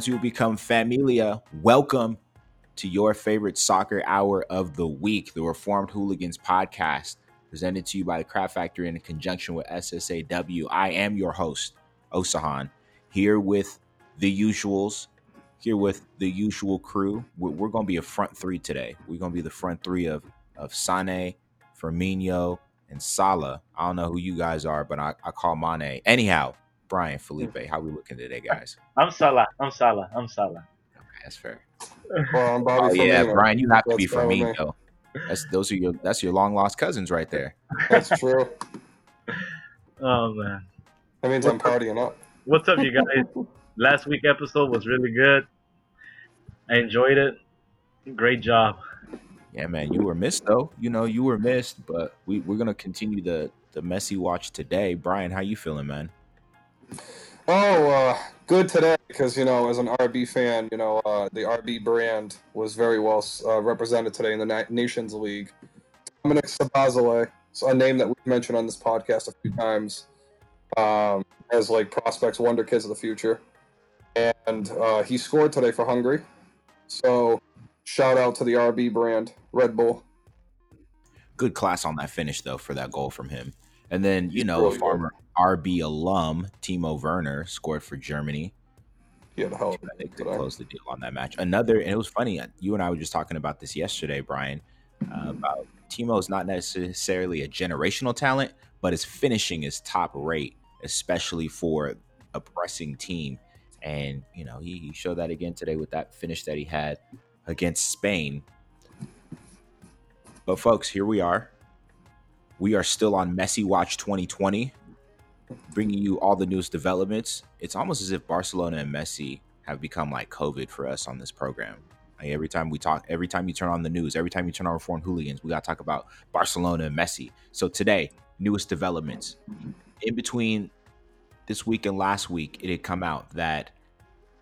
friends who become familia, welcome to your favorite soccer hour of the week, the Reformed Hooligans podcast, presented to you by the Craft Factory in conjunction with SSAW. I am your host, Osahon, here with the usuals, here with the usual crew. We're, we're going to be a front three today. We're going to be the front three of of Sane, Firmino, and Salah. I don't know who you guys are, but I, I call Mane. Anyhow, Brian, Felipe, how we looking today, guys? I'm Salah. I'm Salah. I'm Salah. Okay, that's fair. Well, I'm Bobby Oh yeah, Firmino. Brian, you have to be for me go, man. Firmino. That's those are your that's your long lost cousins right there. That's true. Oh man. That means I'm partying up. What's up, you guys? Last week episode was really good. I enjoyed it. Great job. Yeah, man, you were missed though. You know, you were missed, but we we're gonna continue the the messy watch today. Brian, how you feeling, man? Oh, uh, good today because you know, as an RB fan, you know, uh, the RB brand was very well uh, represented today in the Na- Nations League. Dominik Szoboszlai, a name that we've mentioned on this podcast a few times, um, as like prospects, wonder kids of the future, and uh, he scored today for Hungary. So, shout out to the RB brand, Red Bull. Good class on that finish though for that goal from him. And then you know a former RB alum, Timo Werner, scored for Germany. He had a hell of a They game close the deal on that match. Another, and it was funny. uh, You and I were just talking about this yesterday, Brian. Uh, about Timo's not necessarily a generational talent, but his finishing is top rate, especially for a pressing team. And you know, he, he showed that again today with that finish that he had against Spain. But folks, here we are. We are still on Messi Watch 2020 bringing you all the newest developments. It's almost as if Barcelona and Messi have become like COVID for us on this program. Like every time we talk, every time you turn on the news, every time you turn on Reformed Hooligans, we got to talk about Barcelona and Messi. So today, newest developments. In between this week and last week, it had come out that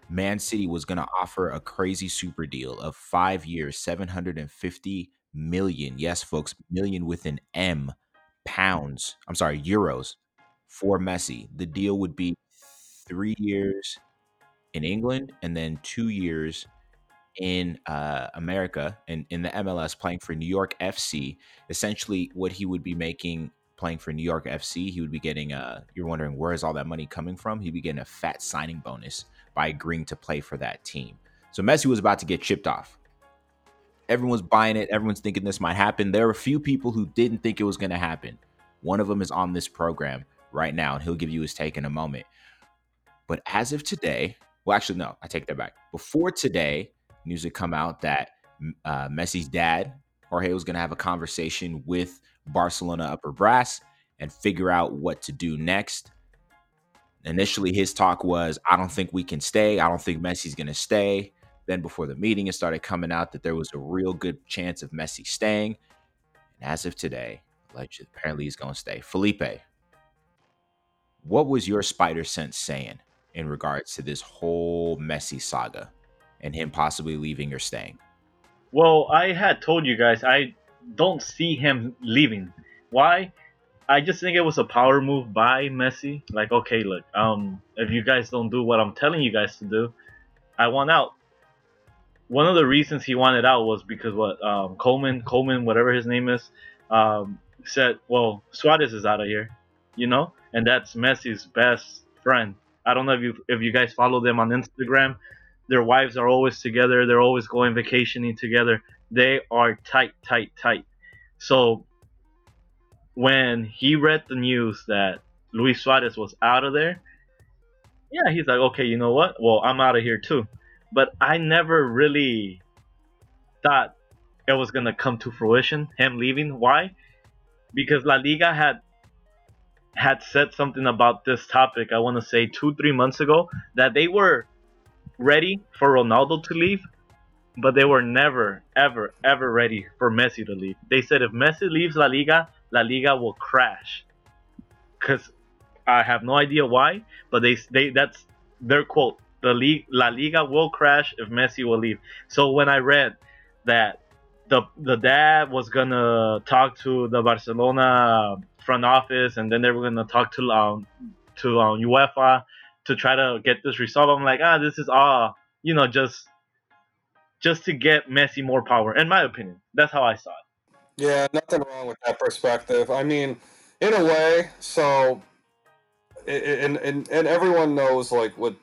Man City was going to offer a crazy super deal of five years, 750 million. Yes, folks, million with an M pounds. I'm sorry, euros for Messi. The deal would be three years in England and then two years in uh, America and in the MLS playing for New York FC. Essentially, what he would be making playing for New York FC, he would be getting a. You're wondering where is all that money coming from? He'd be getting a fat signing bonus by agreeing to play for that team. So Messi was about to get chipped off. Everyone's buying it. Everyone's thinking this might happen. There are a few people who didn't think it was going to happen. One of them is on this program right now, and he'll give you his take in a moment. But as of today, well, actually, no, I take that back. Before today, news had come out that uh, Messi's dad, Jorge, was going to have a conversation with Barcelona upper brass and figure out what to do next. Initially, his talk was, I don't think we can stay. I don't think Messi's going to stay. Then, before the meeting, it started coming out that there was a real good chance of Messi staying. And as of today, apparently he's going to stay. Felipe, what was your spider sense saying in regards to this whole Messi saga and him possibly leaving or staying? Well, I had told you guys I don't see him leaving. Why? I just think it was a power move by Messi. Like, okay, look, um, if you guys don't do what I'm telling you guys to do, I want out. One of the reasons he wanted out was because what um, Coleman, Coleman, whatever his name is, um, said, "Well, Suarez is out of here," you know, and that's Messi's best friend. I don't know if you if you guys follow them on Instagram. Their wives are always together. They're always going vacationing together. They are tight, tight, tight. So when he read the news that Luis Suarez was out of there, yeah, he's like, okay, you know what? Well, I'm out of here too. But I never really thought it was gonna come to fruition, him leaving. Why? Because La Liga had had said something about this topic. I want to say two, three months ago that they were ready for Ronaldo to leave, but they were never, ever, ever ready for Messi to leave. They said if Messi leaves La Liga, La Liga will crash. Cause I have no idea why, but they they that's their quote. The league La Liga will crash if Messi will leave. So when I read that the the dad was gonna talk to the Barcelona front office, and then they were gonna talk to um, to um, UEFA to try to get this resolved. I'm like, ah, this is all you know, just just to get Messi more power. In my opinion, that's how I saw it. Yeah, nothing wrong with that perspective. I mean, in a way, so and and and everyone knows like with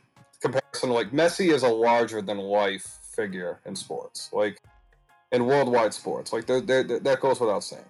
comparison, like Messi is a larger than life figure in sports, like in worldwide sports. Like they're, they're, that goes without saying.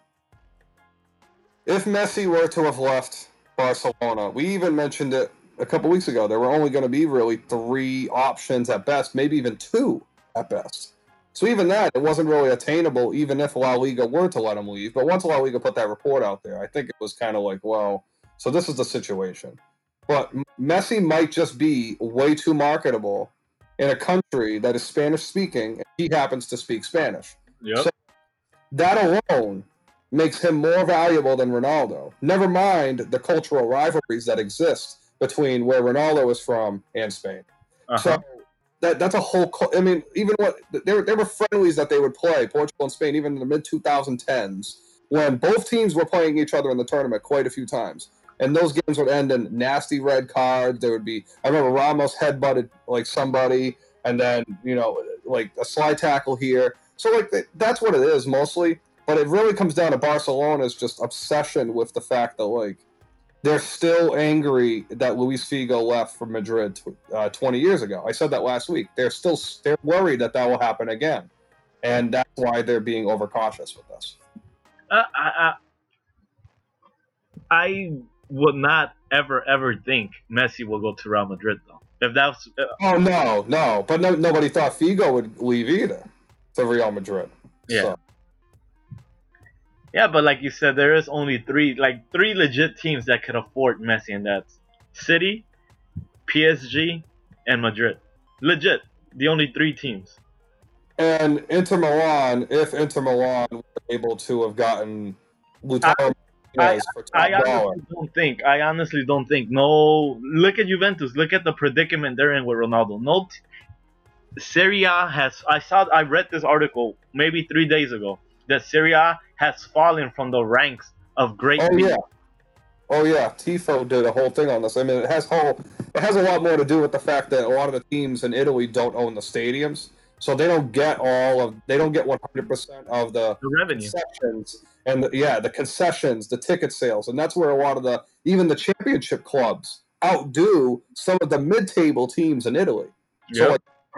If Messi were to have left Barcelona, we even mentioned it a couple weeks ago. There were only going to be really three options at best, maybe even two at best. So even that, it wasn't really attainable, even if La Liga were to let him leave. But once La Liga put that report out there, I think it was kind of like, well, so this is the situation. But Messi might just be way too marketable in a country that is Spanish speaking, and he happens to speak Spanish. Yep. So that alone makes him more valuable than Ronaldo. Never mind the cultural rivalries that exist between where Ronaldo is from and Spain. Uh-huh. So that that's a whole. I mean, even what there there were friendlies that they would play Portugal and Spain even in the mid 2010s when both teams were playing each other in the tournament quite a few times. And those games would end in nasty red cards. There would be, I remember Ramos headbutted like somebody, and then you know, like a slide tackle here. So like that's what it is mostly. But it really comes down to Barcelona's just obsession with the fact that like they're still angry that Luis Figo left for Madrid uh, 20 years ago. I said that last week. They're still they're worried that that will happen again, and that's why they're being overcautious with this. Uh, I would not ever ever think Messi will go to Real Madrid though. If that's uh, oh no no, but no, nobody thought Figo would leave either to Real Madrid. Yeah. So. Yeah, but like you said, there is only three, like three legit teams that could afford Messi, and that's City, PSG, and Madrid. Legit, the only three teams. And Inter Milan, if Inter Milan were able to have gotten Lautaro I, I, honestly don't think. I honestly don't think. No, look at Juventus. Look at the predicament they're in with Ronaldo. No, Serie has. I saw. I read this article maybe three days ago that Serie A has fallen from the ranks of great. Oh yeah, oh yeah. Tifo did a whole thing on this. I mean, it has whole. It has a lot more to do with the fact that a lot of the teams in Italy don't own the stadiums, so they don't get all of. They don't get one hundred percent of the, the revenue concessions and the, yeah, the concessions, the ticket sales, and that's where a lot of the even the championship clubs outdo some of the mid-table teams in Italy. Yep. So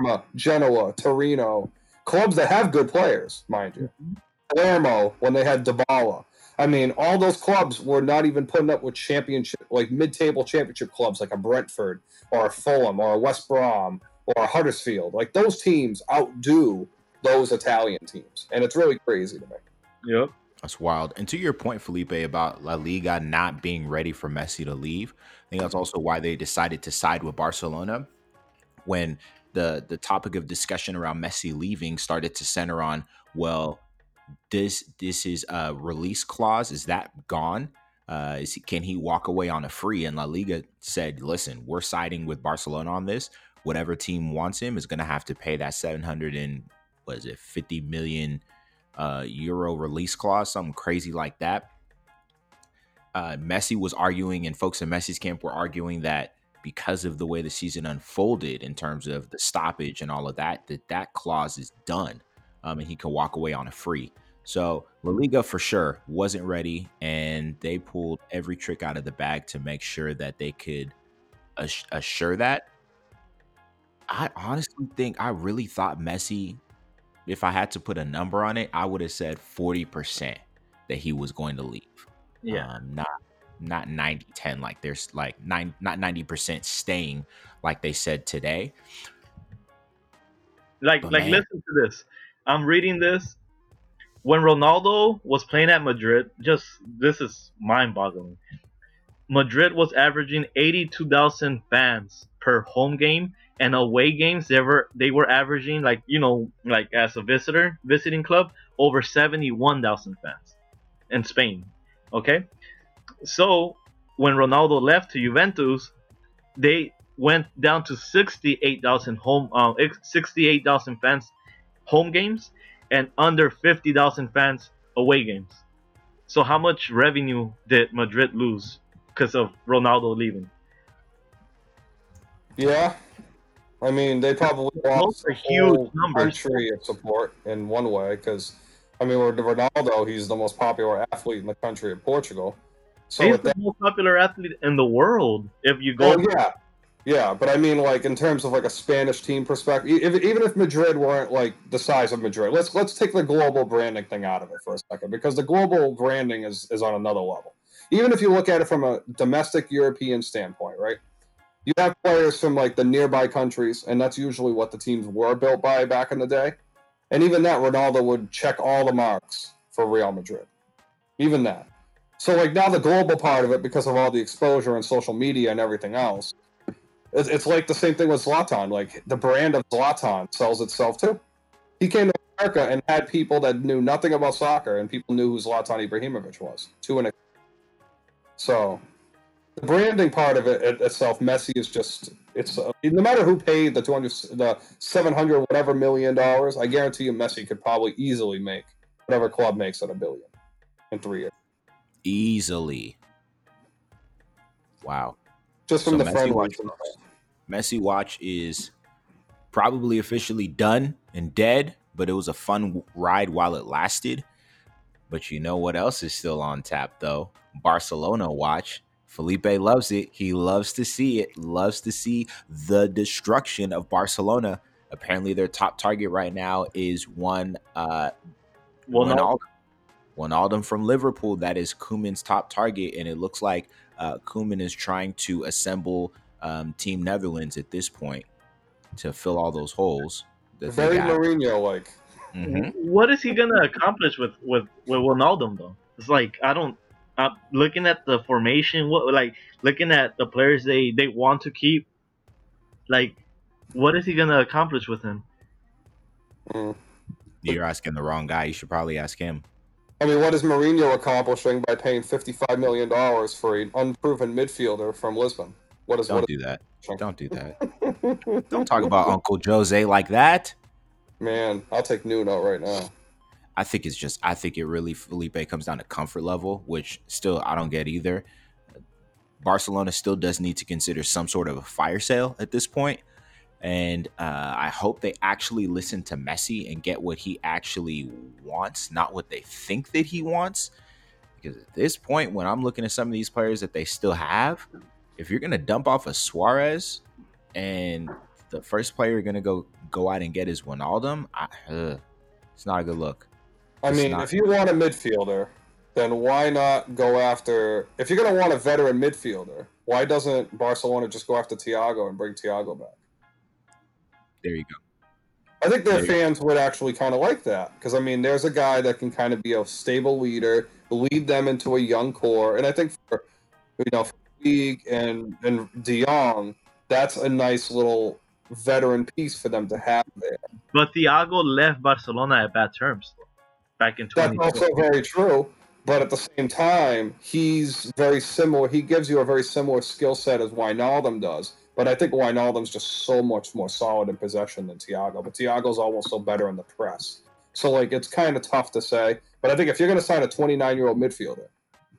like Genoa, Torino, clubs that have good players, mind you. Mm-hmm. Palermo when they had Dybala. I mean, all those clubs were not even putting up with championship, like mid-table championship clubs, like a Brentford or a Fulham or a West Brom or Huddersfield. Like those teams outdo those Italian teams, and it's really crazy to me. Yep, that's wild. And to your point, Felipe, about La Liga not being ready for Messi to leave, I think that's also why they decided to side with Barcelona when the the topic of discussion around Messi leaving started to center on well this this is a release clause. Is that gone? Uh, is he, can he walk away on a free? And La Liga said, "Listen, we're siding with Barcelona on this. Whatever team wants him is going to have to pay that seven hundred and what is it, fifty million uh, euro release clause, something crazy like that." Uh, Messi was arguing, and folks in Messi's camp were arguing that because of the way the season unfolded in terms of the stoppage and all of that, that that clause is done um, and he can walk away on a free. So La Liga for sure wasn't ready, and they pulled every trick out of the bag to make sure that they could assure that. I honestly think I really thought Messi, if I had to put a number on it, I would have said forty percent that he was going to leave. Yeah, um, not not 90 10 like there's like nine not 90% staying like they said today like but like man, listen to this I'm reading this. When Ronaldo was playing at Madrid, just this is mind-boggling. Madrid was averaging 82,000 fans per home game, and away games they were they were averaging like you know like as a visitor visiting club over 71,000 fans in Spain. Okay, so when Ronaldo left to Juventus, they went down to 68,000 home uh, 68,000 fans home games and under 50,000 fans away games. So how much revenue did Madrid lose because of Ronaldo leaving? Yeah, I mean they probably lost a huge country of support in one way because I mean with Ronaldo, he's the most popular athlete in the country of Portugal. So He's the that, most popular athlete in the world. If you go, well, yeah, yeah, but I mean like in terms of like a Spanish team perspective, if, even if Madrid weren't like the size of Madrid, let's let's take the global branding thing out of it for a second because the global branding is is on another level. Even if you look at it from a domestic European standpoint, right? You have players from like the nearby countries, and that's usually what the teams were built by back in the day. And even that, Ronaldo would check all the marks for Real Madrid. Even that. So like now the global part of it, because of all the exposure and social media and everything else, it's, it's like the same thing with Zlatan. Like the brand of Zlatan sells itself too. He came to America and had people that knew nothing about soccer, and people knew who Zlatan Ibrahimovic was to an extent. So the branding part of it it- itself, Messi is just it's uh, no matter who paid the two hundred, the seven hundred whatever million dollars. I guarantee you, Messi could probably easily make whatever club makes at a billion in three years, Easily. Wow. just from So the Messi friend watch- Messi Watch is probably officially done and dead, but it was a fun ride while it lasted. But you know what else is still on tap though? Barcelona Watch. Felipe loves it. He loves to see it. Loves to see the destruction of Barcelona. Apparently, their top target right now is one uh, well, no, Wijnaldum. Wijnaldum from Liverpool. That is Koeman's top target, and it looks like uh, Koeman is trying to assemble um, Team Netherlands at this point to fill all those holes. That Very got. Mourinho like. Mhm. what is he gonna accomplish with with with Ronaldo though? It's like I don't. I'm looking at the formation. What like looking at the players they they want to keep. Like, what is he gonna accomplish with him? Mm. You're asking the wrong guy. You should probably ask him. I mean, what is Mourinho accomplishing by paying fifty-five million dollars for an unproven midfielder from Lisbon? What is Don't what? do that. Is, Don't do that. Don't talk about Uncle Jose like that. Man, I'll take Nuno right now. I think it's just I think it really Felipe comes down to comfort level, which still I don't get either. Barcelona still does need to consider some sort of a fire sale at this point, and uh, I hope they actually listen to Messi and get what he actually wants, not what they think that he wants. Because at this point, when I'm looking at some of these players that they still have, if you're gonna dump off a Suarez and the first player you're gonna go go out and get is Wijnaldum, I, uh, it's not a good look. I mean, not- if you want a midfielder, then why not go after? If you're gonna want a veteran midfielder, why doesn't Barcelona just go after Thiago and bring Thiago back? There you go. I think their There you fans would actually kind of like that because I mean, there's a guy that can kind of be a stable leader, lead them into a young core, and I think for you know, for League and and De Jong, that's a nice little veteran piece for them to have there. But Thiago left Barcelona at bad terms back in That's also very true. But at the same time, he's very similar. He gives you a very similar skill set as Wijnaldum does. But I think Wijnaldum's just so much more solid in possession than Thiago. But Thiago's almost so better in the press. So like it's kind of tough to say. But I think if you're going to sign a 29 year old midfielder,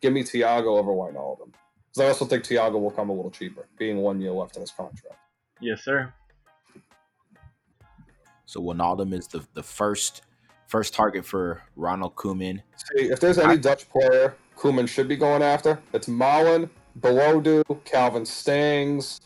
give me Thiago over Wijnaldum. Because I also think Thiago will come a little cheaper, being one year left in his contract. Yes, sir. So Wijnaldum is the the first first target for Ronald Koeman. See, if there's any Dutch player Koeman should be going after, it's Malen, Boadu, Calvin Stengs.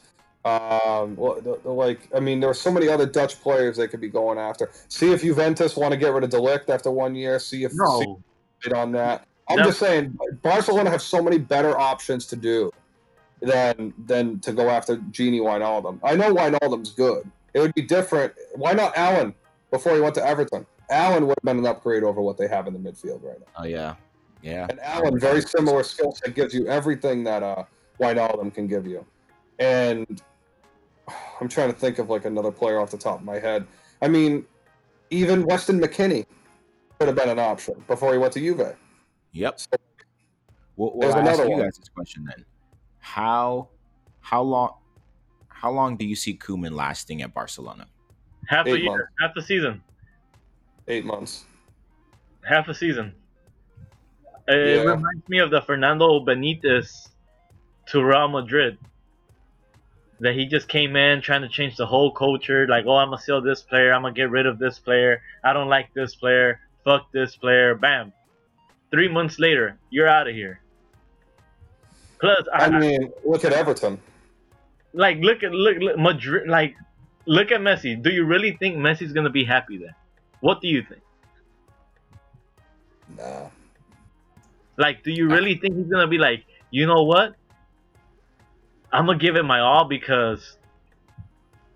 Um, well, the, the, like, I mean, there are so many other Dutch players they could be going after. See if Juventus want to get rid of De Ligt after one year. See if see No, it on that. I'm No. just saying, Barcelona have so many better options to do than than to go after Gini Wijnaldum. I know Wijnaldum's good. It would be different. Why not Allan before he went to Everton? Allan would have been an upgrade over what they have in the midfield right now. Oh yeah, yeah. And Allan, very similar skill set, gives you everything that uh, Wijnaldum can give you. And I'm trying to think of like another player off the top of my head. I mean, even Weston McKennie could have been an option before he went to Juve. Yep. So, Well, well There's I ask you guys this question then: How how long how long do you see Koeman lasting at Barcelona? half a year, months. half a season, eight months. half a season. It Yeah. reminds me of the Fernando Benitez to Real Madrid. that he just came in trying to change the whole culture. Like, oh, I'm gonna sell this player. I'm gonna get rid of this player. I don't like this player. Fuck this player. Bam. Three months later, you're out of here. Plus, I, I mean, look at Everton. like look at look, look Madrid. Like, look at Messi. Do you really think Messi's gonna be happy there? What do you think? Nah. Like, do you really think he's gonna be like, you know what? I'm gonna give it my all because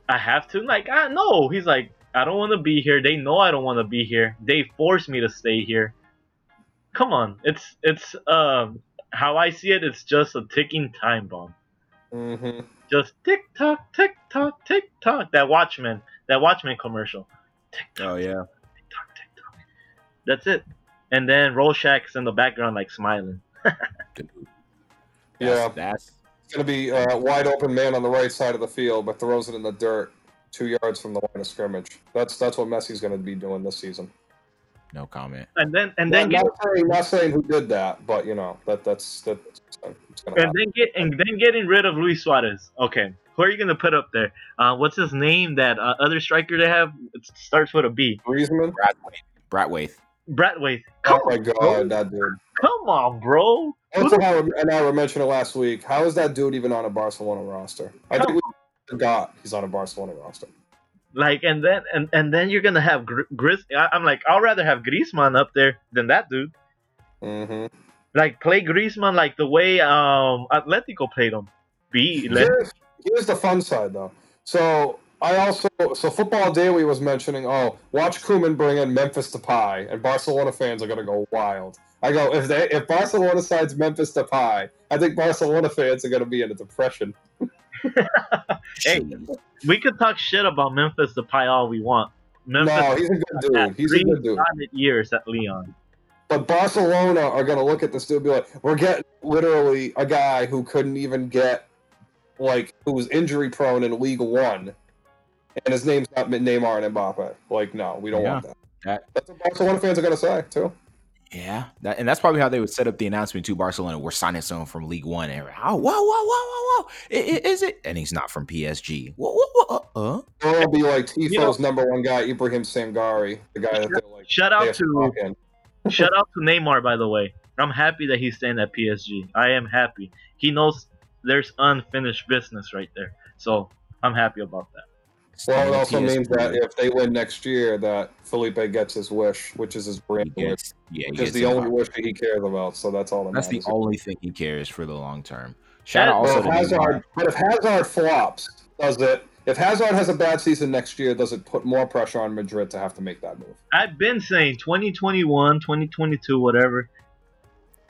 I have to. Like, I know he's like, I don't want to be here. They know I don't want to be here. They force me to stay here. Come on, it's it's um how I see it. It's just a ticking time bomb. Mm-hmm. Just tick tock, tick tock, tick tock. That Watchmen, that Watchmen commercial. Tick tock, Oh yeah. That's it. And then Rorschach's in the background, like smiling. Yeah. That's, that's It's going to be a wide open man on the right side of the field, but throws it in the dirt two yards from the line of scrimmage. That's that's what Messi's going to be doing this season. no comment. And then and then not, get not, saying, not saying who did that, but you know that that's that's it's going to and happen. then get and then getting rid of Luis Suarez. Okay, who are you gonna put up there? Uh, what's his name? That uh, other striker they have it starts with a B. Griezmann. Bratwaite. Bratwaith. Bratwaith. Oh my on, bro. god, that dude. come on, bro. What I, and I mentioned it last week. How is that dude even on a Barcelona roster? I think we forgot he's on a Barcelona roster. Like and then and, and then you're gonna have Gr- Gris. I'm like, I'll rather have Griezmann up there than that dude. hmm Like play Griezmann like the way um Atletico played him. Be Here's, here's the fun side, though. So I also so Football Daily was mentioning, oh, watch Koeman bring in Memphis to Depay, and Barcelona fans are gonna go wild. I go if they if Barcelona signs Memphis to Depay, I think Barcelona fans are gonna be in a depression. Hey, we could talk shit about Memphis to Depay all we want. Memphis No, he's a good dude. He's a good dude. years at Lyon. But Barcelona are going to look at this dude and be like, we're getting literally a guy who couldn't even get, like, who was injury prone in League One, and his name's not Neymar and Mbappe. Like, no, we don't Yeah. want that. That- That's what Barcelona fans are going to say, too. Yeah, that, and that's probably how they would set up the announcement to Barcelona. We're signing someone from League One, and oh, whoa, whoa, whoa, whoa, whoa, I- I- is it? And he's not from PSG. Whoa, whoa, whoa, uh, uh. It'll be like Tifo's You know- number one guy, Ibrahim Sangaré, the guy that they're like, Shout out to to shout out to Neymar by the way. I'm happy that he's staying at PSG. I am happy. He knows there's unfinished business right there. So I'm happy about that. Well, it also means that if they win next year, that Felipe gets his wish, which is his brand he wish, gets, yeah, which is the only wish that he cares about. So that's all that That's the only thing he cares for the long term. Shout That- out also Well, to Hazard, but if Hazard flops, does it? If Hazard has a bad season next year, does it put more pressure on Madrid to have to make that move? I've been saying 2021, 2022, whatever.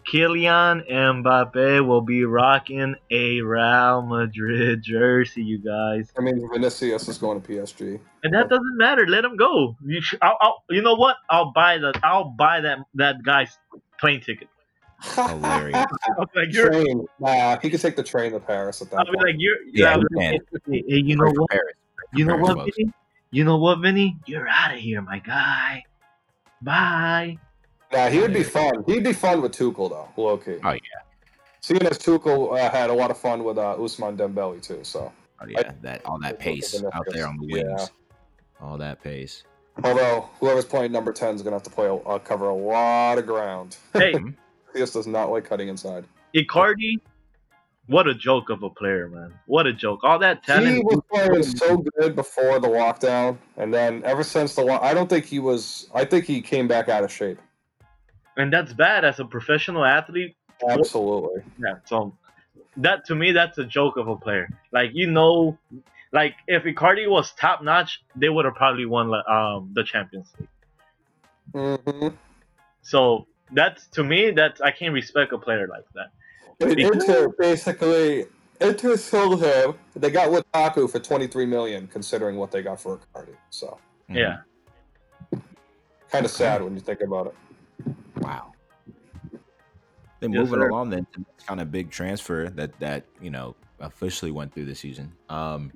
Kylian Mbappe will be rocking a Real Madrid jersey, you guys. I mean, Vinicius is going to PSG. And that doesn't matter. Let him go. You, sh- I'll, I'll, you know what? I'll buy the. I'll buy that that guy's plane ticket. Hilarious. Like, you're. train. Nah, he could take the train to Paris at that I'll be point. like, you're. Yeah, I'll he be like, can. hey, hey, you know what? Paris. You know Paris what. Vinny? You know what, Vinny? You're out of here, my guy. Bye. Nah, he would be fun. He'd be fun with Tuchel though, low key. Oh, yeah. Seeing as Tuchel uh, had a lot of fun with uh, Ousmane Dembele too, so. Oh, yeah, that all that pace out there on the wings. Yeah. All that pace. Although whoever's playing number ten is gonna have to play a, uh, cover a lot of ground. Hey, This does not like cutting inside. Icardi, what a joke of a player, man. What a joke. All that talent. He was playing so good before the lockdown, and then ever since the lock, I don't think he was. I think he came back out of shape. And that's bad as a professional athlete. Absolutely. Yeah. So that to me, that's a joke of a player. Like you know, like if Icardi was top notch, they would have probably won um, the Champions League. hmm So that's to me, that's I can't respect a player like that. But Because- Inter basically Inter sold him. They got Lukaku for twenty three million, considering what they got for Icardi. So. Yeah. kind of sad when you think about it. Wow. Then Yes, moving sir. along, then to this kind of big transfer that that you know officially went through the season. Um,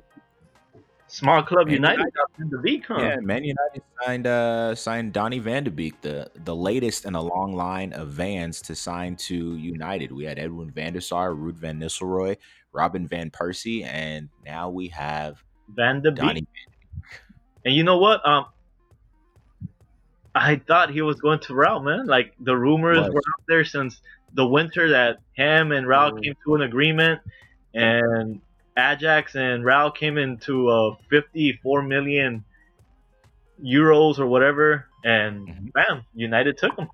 Small Club Man United got in the league, huh? yeah, Man United signed uh signed Donny Van de Beek, the the latest in a long line of Vans to sign to United. We had Edwin van der Sar, Ruud van Nistelrooy, Robin van Persie, and now we have Van de Donnie. Beek. And you know what? Um, I thought he was going to Real, man. Like the rumors were out there since the winter that him and Real Mm. came to an agreement, and Ajax and Real came into a 54 million euros or whatever, and Mhm. bam, United took him.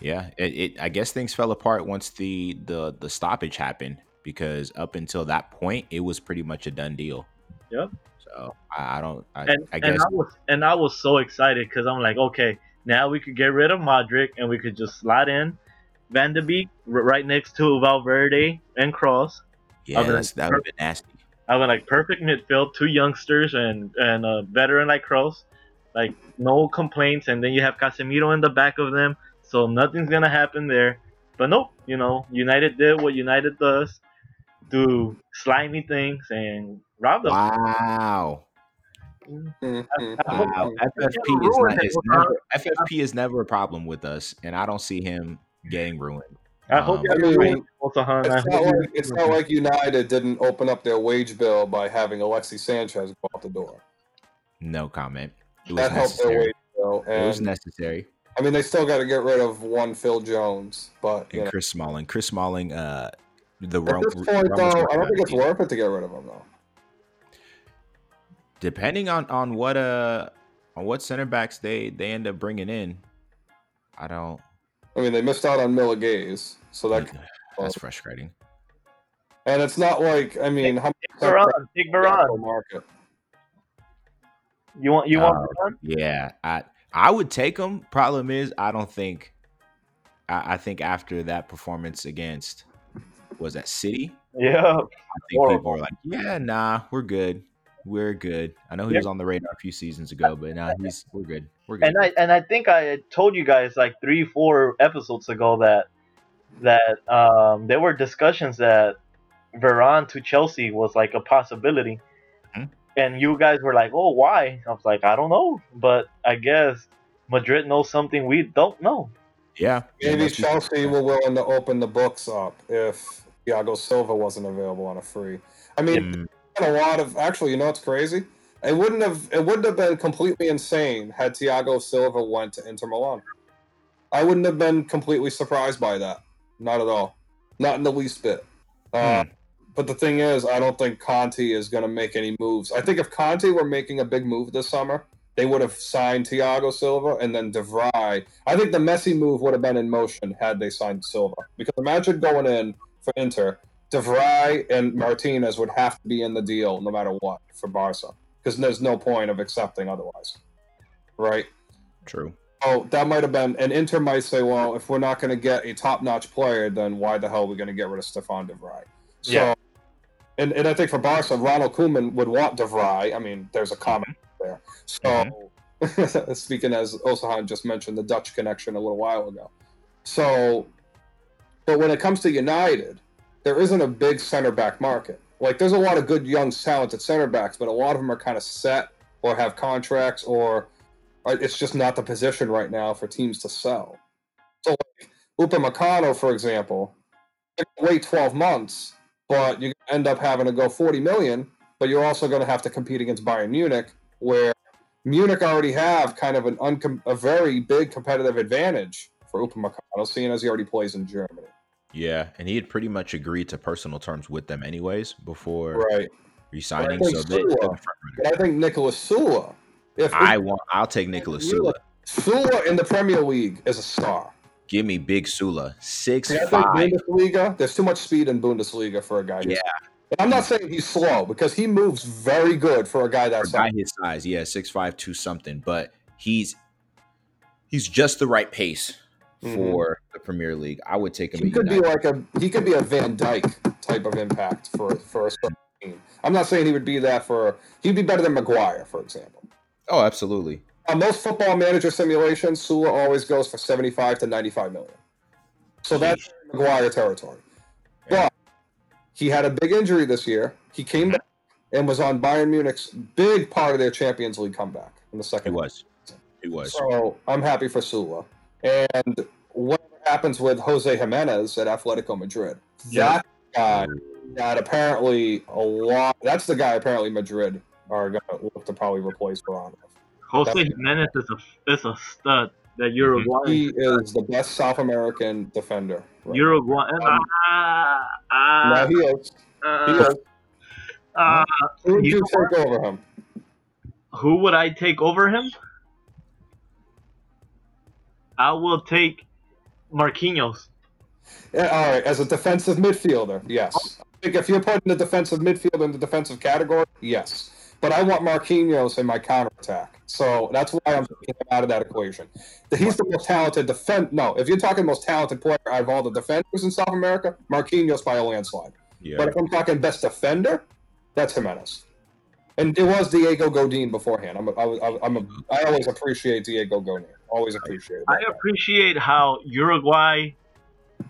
Yeah, it, it. I guess things fell apart once the the the stoppage happened because up until that point, it was pretty much a done deal. Yep. So I, I don't. I, and I and I was and I was so excited because I'm like, okay, now we could get rid of Modric and we could just slide in Van de Beek right next to Valverde and Kroos. yeah, than that would have been nasty. I went like perfect midfield, two youngsters and and a veteran like Kroos, like no complaints. And then you have Casemiro in the back of them, so nothing's gonna happen there. But nope, you know, United did what United does, do slimy things and rob them. Wow. Wow. FFP is, not, it is with never FFP is never a problem with us, and I don't see him getting ruined. I hope Um, you're I mean, doing Mosahan. I It's hope not like it's not like United didn't open up their wage bill by having Alexi Sanchez go out the door. No comment. It was That helped their necessary. wage bill, It was necessary. I mean they still got to get rid of one Phil Jones, but And know, Chris Smalling. Chris Smalling. Uh, the at this point though, I don't think it's worth it to get rid of him though. Depending on on what uh on what center backs they they end up bringing in. I don't. I mean they missed out on Miller Gaze, so that That's frustrating. and it's not like I mean how Take Varane. Take Varane. market. You want you want Uh, Yeah, I I would take him. Problem is, I don't think. I, I think after that performance against was that City, Yeah. I think people Horrible. are like, yeah, nah, we're good, we're good. I know he Yeah. was on the radar a few seasons ago, but now he's we're good, we're good. And I and I think I told you guys like three four episodes ago that that um, there were discussions that Varane to Chelsea was like a possibility, Mhm. and you guys were like, "Oh, why?" I was like, "I don't know," but I guess Madrid knows something we don't know. yeah, Maybe unless Chelsea were willing to open the books up if Thiago Silva wasn't available on a free. I mean, Mm, a lot of actually, you know it's crazy? It wouldn't have it wouldn't have been completely insane had Thiago Silva went to Inter Milan. I wouldn't have been completely surprised by that. Not at all. Not in the least bit. Uh, Hmm. But the thing is, I don't think Conte is going to make any moves. I think if Conte were making a big move this summer, they would have signed Thiago Silva and then De Vrij. I think the Messi move would have been in motion had they signed Silva. Because imagine going in for Inter, De Vrij and Martinez would have to be in the deal no matter what for Barca. Because there's no point of accepting otherwise. Right? true. Oh, that might have been, and Inter might say, well, if we're not going to get a top notch player, then why the hell are we going to get rid of Stefan De Vrij? So, Yeah. and, and I think for Barca, Ronald Koeman would want De Vrij. I mean, there's a comment mm-hmm. there. So, speaking as Osahon just mentioned, the Dutch connection a little while ago. So, but when it comes to United, there isn't a big center back market. Like, there's a lot of good, young, talented center backs, but a lot of them are kind of set or have contracts or uh, it's just not the position right now for teams to sell. So, like Upamecano, for example, wait 12 months, but you end up having to go 40 million. But you're also going to have to compete against Bayern Munich, where Munich already have kind of an uncom- a very big competitive advantage for Upamecano, seeing as he already plays in Germany. Yeah, and he had pretty much agreed to personal terms with them anyways before Right. resigning. I So think they, they're the Süle- front runner. But I think Niklas Süle, if I want. I'll take Niklas Süle. Süle in the Premier League is a star. Give me big Süle, six See, I think five. Bundesliga, there's too much speed in Bundesliga for a guy. Yeah. And I'm not saying he's slow because he moves very good for a guy For that guy size. his size, yeah, six five two something, but he's he's just the right pace Mhm. for the Premier League. I would take him. He could be like a he could be a Van Dijk type of impact for for a certain team. I'm not saying he would be that for he'd be better than Maguire, for example. oh, absolutely. On most football manager simulations, Süle always goes for 75 to 95 million. So that's Maguire territory. But he had a big injury this year. He came back and was on Bayern Munich's big part of their Champions League comeback in the second. He was. He was. So I'm happy for Süle. And what happens with Jose Giménez at Atletico Madrid, Yeah. that guy that apparently a lot. That's the guy apparently Madrid are going to look to probably replace Varane. with. Jose Definitely. Giménez is a is a stud. That Uruguayan, He is the best South American defender. right Uruguayan. Um, ah, now. ah, No, he is. He is. ah. Who would You you take over him? Who would I take over him? I will take Marquinhos. Yeah, all right, as a defensive midfielder, yes. I think if you're putting the defensive midfield in the defensive category, yes. But I want Marquinhos in my counterattack. So that's why I'm taking him out of that equation. He's the most talented defend. No, if you're talking most talented player out of all the defenders in South America, Marquinhos by a landslide. Yeah. But if I'm talking best defender, that's Giménez. And it was Diego Godin beforehand. I'm a, I, was- I'm a, I always appreciate Diego Godin. Always appreciate I that guy. appreciate how Uruguay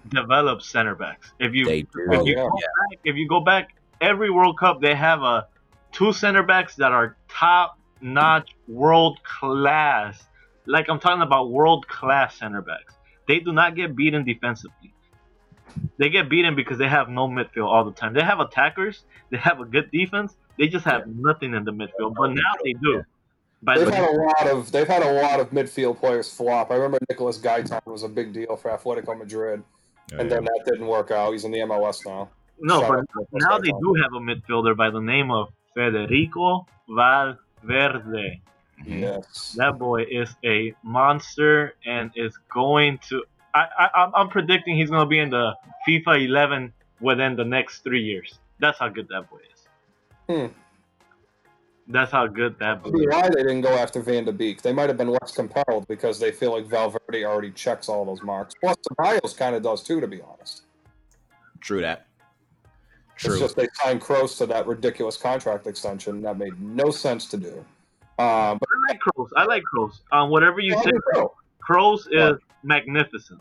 develops center backs. If you they do. if Oh, you yeah. go back, if you go back every World Cup, they have a two center backs that are top notch, world class. Like I'm talking about world class center backs. They do not get beaten defensively. They get beaten because they have no midfield all the time. They have attackers. They have a good defense. They just have nothing in the midfield. But now they do. By They've the had a lot of they've had a lot of midfield players flop. I remember Nicholas Gaitan was a big deal for Atletico Madrid, Oh, and yeah. then that didn't work out. He's in the MLS now. no, Shout but out to now they do have a midfielder by the name of Federico Valverde. Yes. That boy is a monster and is going to. I, I I'm- I'm predicting he's going to be in the FIFA 11 within the next three years. That's how good that boy is. Hmm. That's how good that boy Maybe why they didn't go after Van de Beek. They might have been less compelled because they feel like Valverde already checks all those marks. Plus, Ceballos kind of does too, to be honest. True that. True. It's just they signed Kroos to that ridiculous contract extension that made no sense to do. Um, but I like Kroos. I like Kroos. Um, whatever you I say, do too. Kroos Yeah. is magnificent.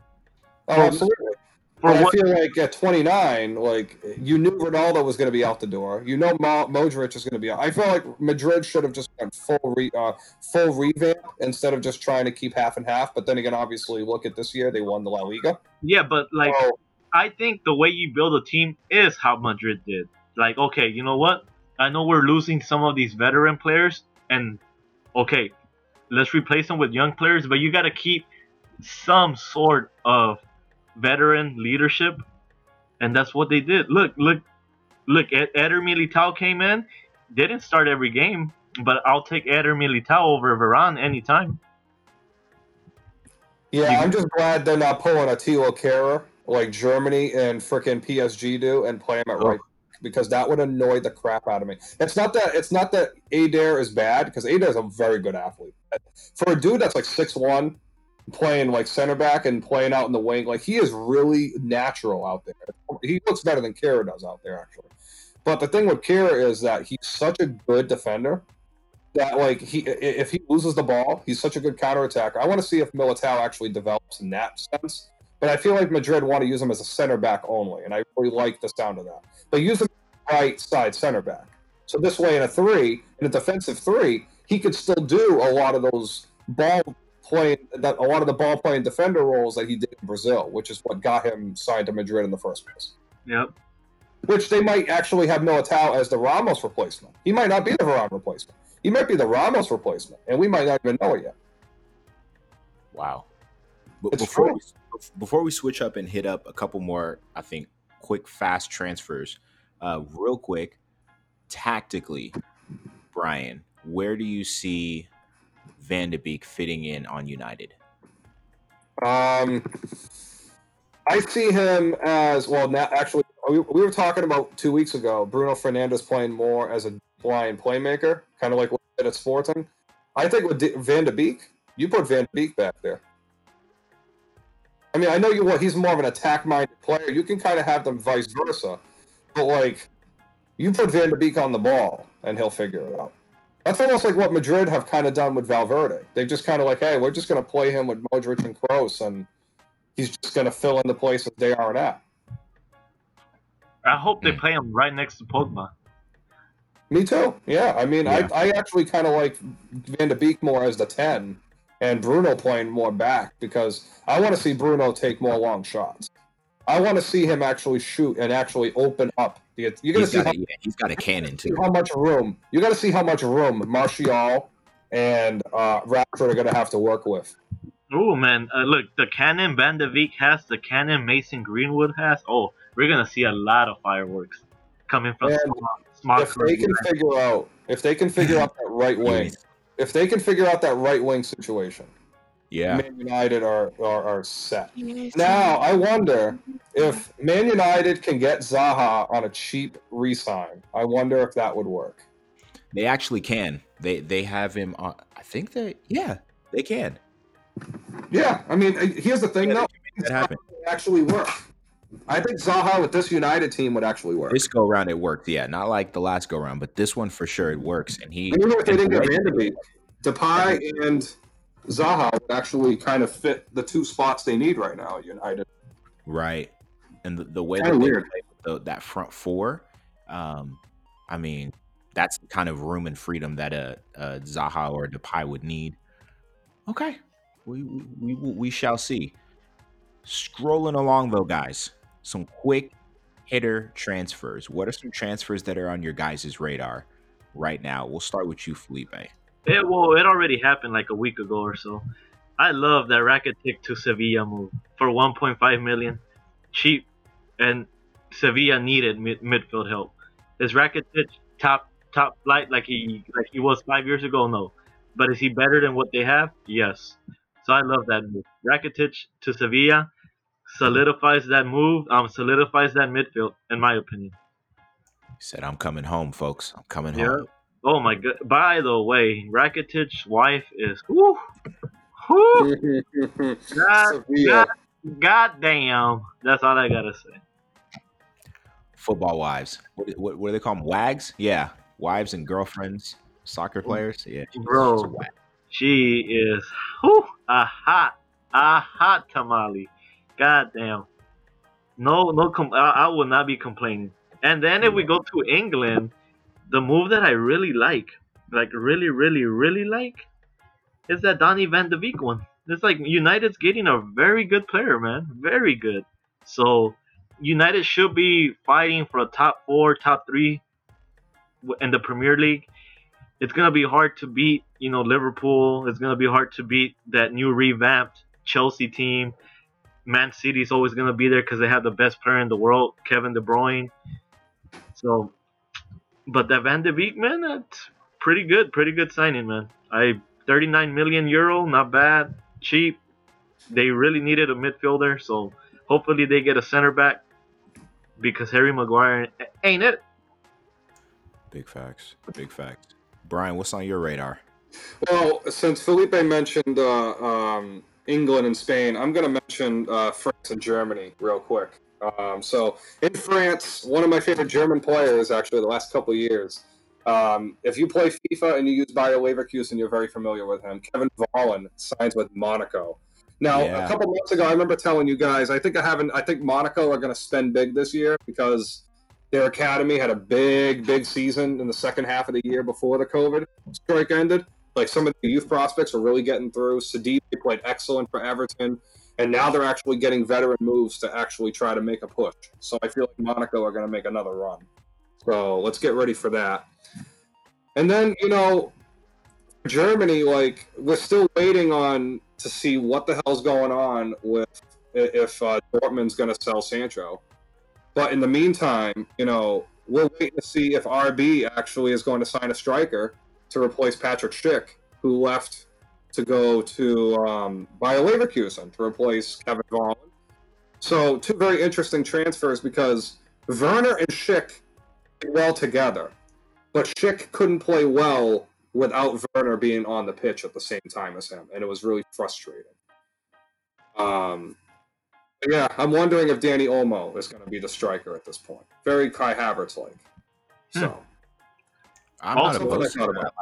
oh, absolutely. For I feel like at 29, like you knew Ronaldo was going to be out the door. You know Mo- Modric is going to be out. I feel like Madrid should have just went full re- uh, full revamp instead of just trying to keep half and half. But then again, obviously, look at this year; they won the La Liga. Yeah, but like So, I think the way you build a team is how Madrid did. Like, okay, you know what? I know we're losing some of these veteran players, and okay, let's replace them with young players, but you got to keep some sort of veteran leadership, and that's what they did. Look, look, look. Ed- Eder Militao came in, didn't start every game, but I'll take Eder Militao over Varane anytime. yeah, You- I'm just glad they're not pulling a Thilo Kehrer like Germany and frickin' PSG do and play him at Oh. right because that would annoy the crap out of me. It's not that it's not that Adair is bad because Adair is a very good athlete. For a dude that's like six one, playing like center back and playing out in the wing, like he is really natural out there. He looks better than Kehrer does out there actually. But the thing with Kehrer is that he's such a good defender that like he if he loses the ball, he's such a good counterattacker. I want to see if Militao actually develops in that sense. But I feel like Madrid want to use him as a center back only, and I really like the sound of that. But use him right side center back. So this way, in a three, in a defensive three, he could still do a lot of those ball playing, that a lot of the ball playing defender roles that he did in Brazil, which is what got him signed to Madrid in the first place. Yep. Which they might actually have Militao as the Ramos replacement. He might not be the Varane replacement. He might be the Ramos replacement, and we might not even know it yet. Wow. But It's before true. we, before we switch up and hit up a couple more, I think quick fast transfers, uh, real quick, tactically, Brian, where do you see Van de Beek fitting in on United? Um, I see him as well. Now, actually, we, we were talking about two weeks ago. Bruno Fernandes playing more as a blind playmaker, kind of like what at Sporting. I think with D- Van de Beek, you put Van de Beek back there. I mean, I know you. Well, he's more of an attack-minded player. You can kind of have them vice versa, but like, you put Van de Beek on the ball, and he'll figure it out. That's almost like what Madrid have kind of done with Valverde. They've just kind of like, hey, we're just going to play him with Modric and Kroos, and he's just going to fill in the places they aren't at. I hope they Mm. play him right next to Pogba. Me too. Yeah, I mean, Yeah. I, I actually kind of like Van de Beek more as the 10 and Bruno playing more back because I want to see Bruno take more long shots. I want to see him actually shoot and actually open up. You're gonna He's see got, how, a, yeah, he's got a cannon too. how much room. You got to see how much room Martial and uh, Rashford are gonna have to work with. Oh man, uh, look, the cannon Van de Beek has, the cannon Mason Greenwood has. Oh, we're gonna see a lot of fireworks coming from And smart, smart if they can figure out, if they can figure out that right wing, if they can figure out that right wing situation, Yeah. Man United are, are are set. Now I wonder if Man United can get Zaha on a cheap re-sign. I wonder if that would work. They actually can. They they have him on. I think that yeah, they can. Yeah, I mean, uh, here's the thing, Yeah, though. That happen. It actually work. I think Zaha with this United team would actually work. This go around it worked. Yeah, not like the last go around, but this one for sure it works. And he And even if they didn't and get the way- Van de Beek, Depay and Zaha would actually kind of fit the two spots they need right now at United. right, and the, the way that weird. the, that front four, um, I mean, that's the kind of room and freedom that a, a Zaha or a Depay would need. Okay, we we, we we shall see. Scrolling along though, guys, some quick hitter transfers. What are some transfers that are on your guys' radar right now? We'll start with you, Felipe. It well, it already happened like a week ago or so. I love that Rakitic to Sevilla move for 1.5 million, cheap, and Sevilla needed mid- midfield help. Is Rakitic top top flight like he like he was five years ago? No, but is he better than what they have? Yes. So I love that move. Rakitic to Sevilla solidifies that move. Um, solidifies that midfield, in my opinion. He said, "I'm coming home, folks. I'm coming Yeah. home." Oh my god! By the way, Rakitic's wife is whoo, whoo, God, Sevilla. God damn. That's all I gotta say. Football wives. What, what, what do they call them? Wags? Yeah, wives and girlfriends, soccer mm-hmm. players. Yeah, Bro. It's a. She is whoo, a hot, a hot tamale. God damn. No, no, com- I, I will not be complaining. And then if we go to England, the move that I really like, like really, really, really like, is that Donny Van de Beek one. It's like United's getting a very good player, man. Very good. So United should be fighting for a top four, top three in the Premier League. It's gonna be hard to beat, you know, Liverpool. It's gonna be hard to beat that new revamped Chelsea team. Man City is always gonna be there because they have the best player in the world, Kevin De Bruyne. So, but that Van de Beek, man, that's pretty good, pretty good signing, man. I 39 million euro, not bad, cheap. They really needed a midfielder, so hopefully they get a center back because Harry Maguire ain't it. Big facts. Big facts. Brian, what's on your radar? Well, since Felipe mentioned uh, um, England and Spain, I'm going to mention uh, France and Germany real quick. Um, so, in France, one of my favorite German players, actually, the last couple of years. Um, if you play FIFA and you use Bayer Leverkusen, you're very familiar with him. Kevin Volland signs with Monaco. Now, Yeah. a couple months ago, I remember telling you guys, I think I haven't. I think Monaco are going to spend big this year because their academy had a big, big season in the second half of the year before the COVID strike ended. Like some of the youth prospects are really getting through. Sadiq played excellent for Everton, and now they're actually getting veteran moves to actually try to make a push. So I feel like Monaco are going to make another run. So let's get ready for that. And then you know, Germany, like we're still waiting on to see what the hell's going on with if uh, Dortmund's going to sell Sancho. But in the meantime, you know, we're waiting to see if RB actually is going to sign a striker to replace Patrick Schick, who left to go to um, Bayer Leverkusen to replace Kevin Volland. So two very interesting transfers because Werner and Schick played well together, but Schick couldn't play well without Werner being on the pitch at the same time as him, and it was really frustrating. Um, yeah, I'm wondering if Dani Olmo is going to be the striker at this point. Very Kai Havertz like. So. I'm Also, not what I opposed to thought that.